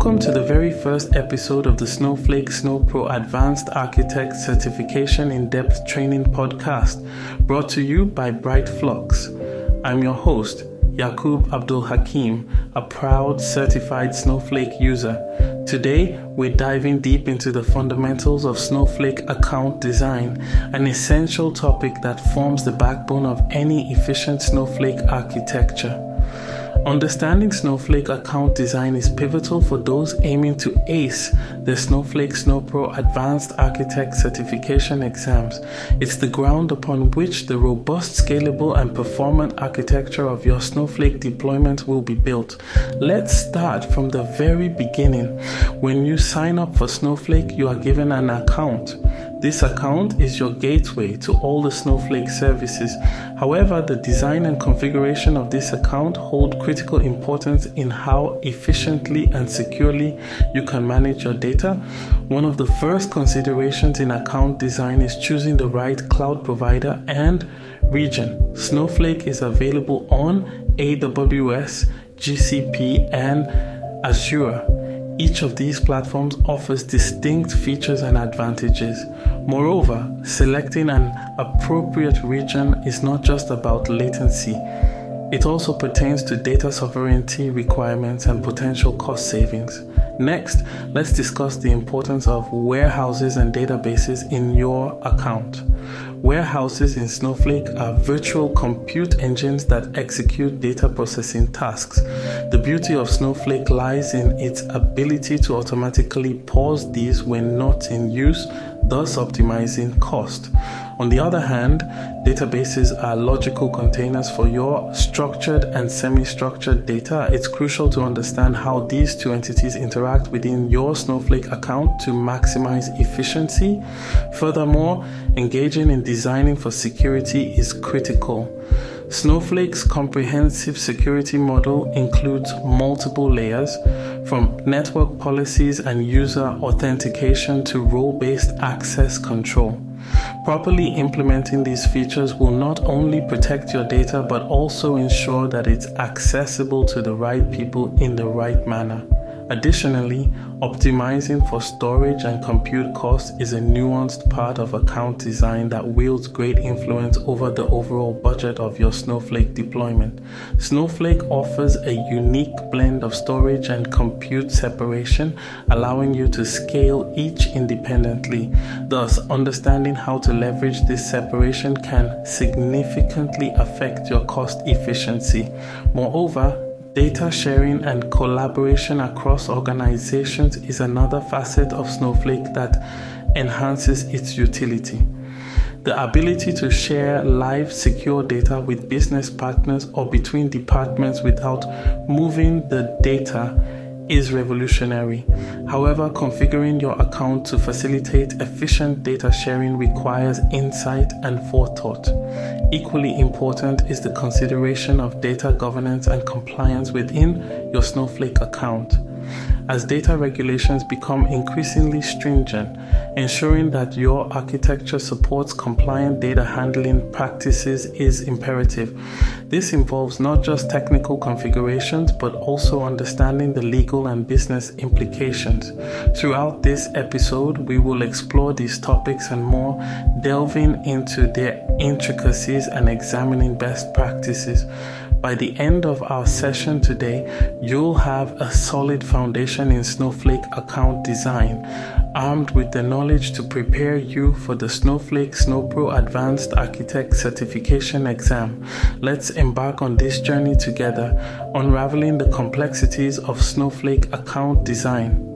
Welcome to the very first episode of the Snowflake SnowPro Advanced Architect Certification in Depth Training Podcast, brought to you by Bright Flux. I'm your host, Yakub Abdul Hakim, a proud certified Snowflake user. Today, we're diving deep into the fundamentals of Snowflake account design, an essential topic that forms the backbone of any efficient Snowflake architecture. Understanding Snowflake account design is pivotal for those aiming to ace the Snowflake SnowPro Advanced Architect Certification exams. It's the ground upon which the robust, scalable, and performant architecture of your Snowflake deployment will be built. Let's start from the very beginning. When you sign up for Snowflake, you are given an account. This account is your gateway to all the Snowflake services. However, the design and configuration of this account hold critical importance in how efficiently and securely you can manage your data. One of the first considerations in account design is choosing the right cloud provider and region. Snowflake is available on AWS, GCP, and Azure. Each of these platforms offers distinct features and advantages. Moreover, selecting an appropriate region is not just about latency, it also pertains to data sovereignty requirements and potential cost savings. Next, let's discuss the importance of warehouses and databases in your account. Warehouses in Snowflake are virtual compute engines that execute data processing tasks. The beauty of Snowflake lies in its ability to automatically pause these when not in use, thus optimizing cost. On the other hand, databases are logical containers for your structured and semi structured data. It's crucial to understand how these two entities interact within your Snowflake account to maximize efficiency. Furthermore, engaging in designing for security is critical. Snowflake's comprehensive security model includes multiple layers, from network policies and user authentication to role based access control. Properly implementing these features will not only protect your data but also ensure that it's accessible to the right people in the right manner. Additionally, optimizing for storage and compute costs is a nuanced part of account design that wields great influence over the overall budget of your Snowflake deployment. Snowflake offers a unique blend of storage and compute separation, allowing you to scale each independently. Thus, understanding how to leverage this separation can significantly affect your cost efficiency. Moreover, Data sharing and collaboration across organizations is another facet of Snowflake that enhances its utility. The ability to share live, secure data with business partners or between departments without moving the data is revolutionary. However, configuring your account to facilitate efficient data sharing requires insight and forethought. Equally important is the consideration of data governance and compliance within your Snowflake account as data regulations become increasingly stringent, ensuring that your architecture supports compliant data handling practices is imperative. This involves not just technical configurations but also understanding the legal and business implications. Throughout this episode, we will explore these topics and more, delving into their intricacies and examining best practices. By the end of our session today, you'll have a solid foundation in Snowflake account design, armed with the knowledge to prepare you for the Snowflake SnowPro Advanced Architect Certification exam. Let's embark on this journey together, unraveling the complexities of Snowflake account design.